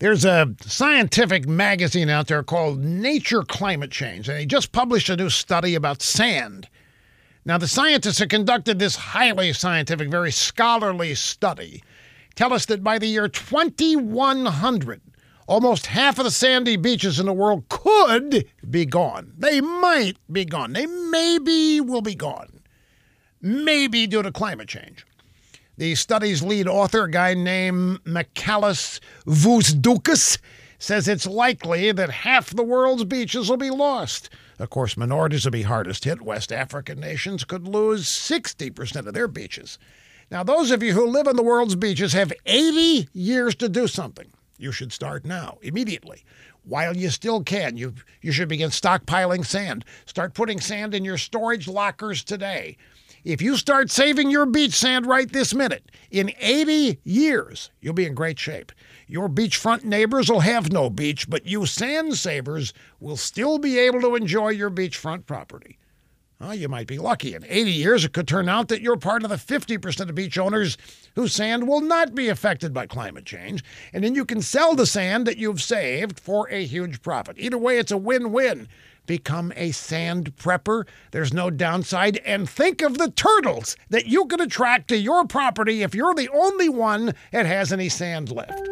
There's a scientific magazine out there called Nature Climate Change, and they just published a new study about sand. Now, the scientists who conducted this highly scientific, very scholarly study tell us that by the year 2100, almost half of the sandy beaches in the world could be gone. They might be gone. They maybe will be gone. Maybe due to climate change. The study's lead author, a guy named Michalis Vousdoukas, says it's likely that half the world's beaches will be lost. Of course, minorities will be hardest hit. West African nations could lose 60% of their beaches. Now, those of you who live on the world's beaches have 80 years to do something. You should start now, immediately. While you still can, you, you should begin stockpiling sand. Start putting sand in your storage lockers today. If you start saving your beach sand right this minute, in 80 years, you'll be in great shape. Your beachfront neighbors will have no beach, but you sand savers will still be able to enjoy your beachfront property. You might be lucky. In 80 years, it could turn out that you're part of the 50% of beach owners whose sand will not be affected by climate change. And then you can sell the sand that you've saved for a huge profit. Either way, it's a win win become a sand prepper. There's no downside. And think of the turtles that you could attract to your property if you're the only one that has any sand left.